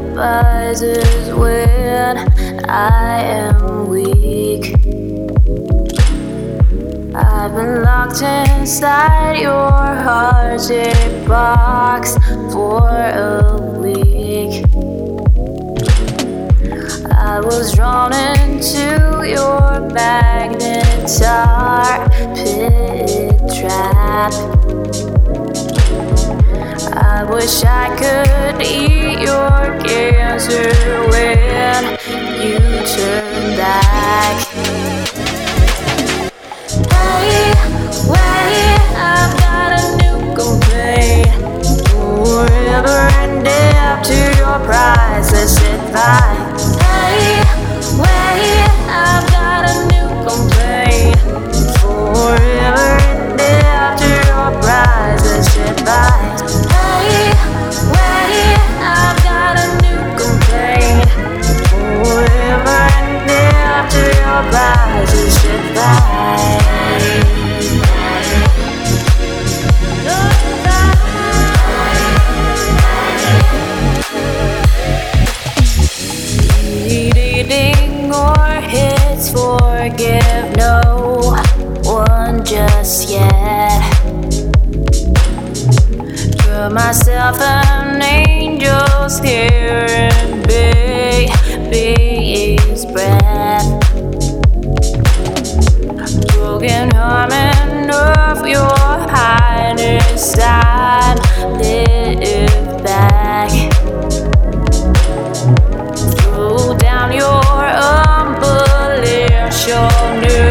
rises when I am weak. I've been locked inside your heart box for a week. I was drawn into your magnetar pit trap. I wish I could eat your answer forgive no one just yet. Drew myself an angel's scared. around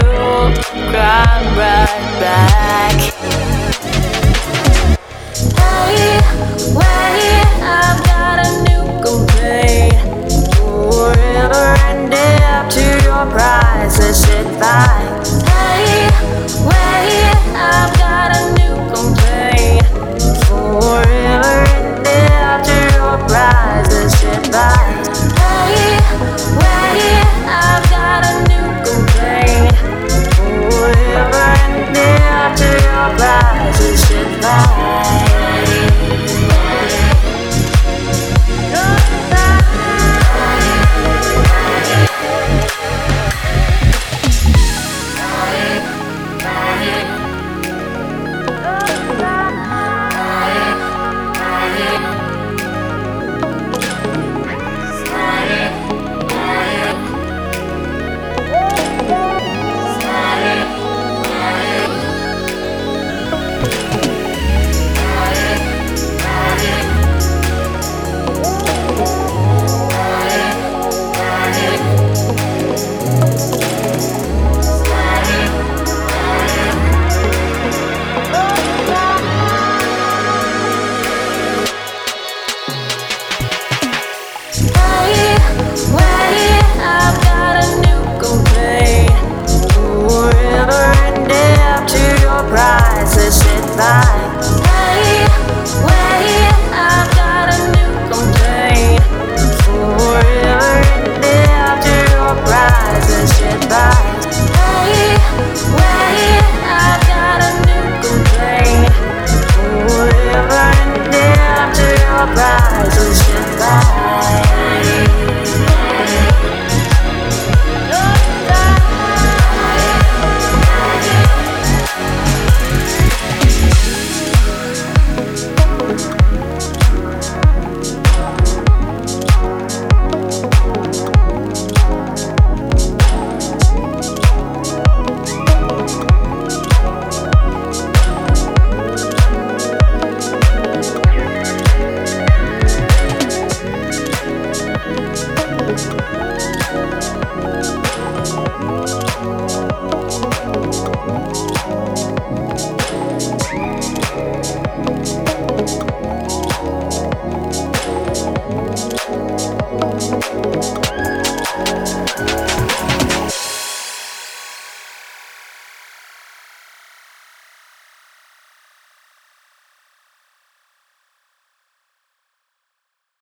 Rise, it rises.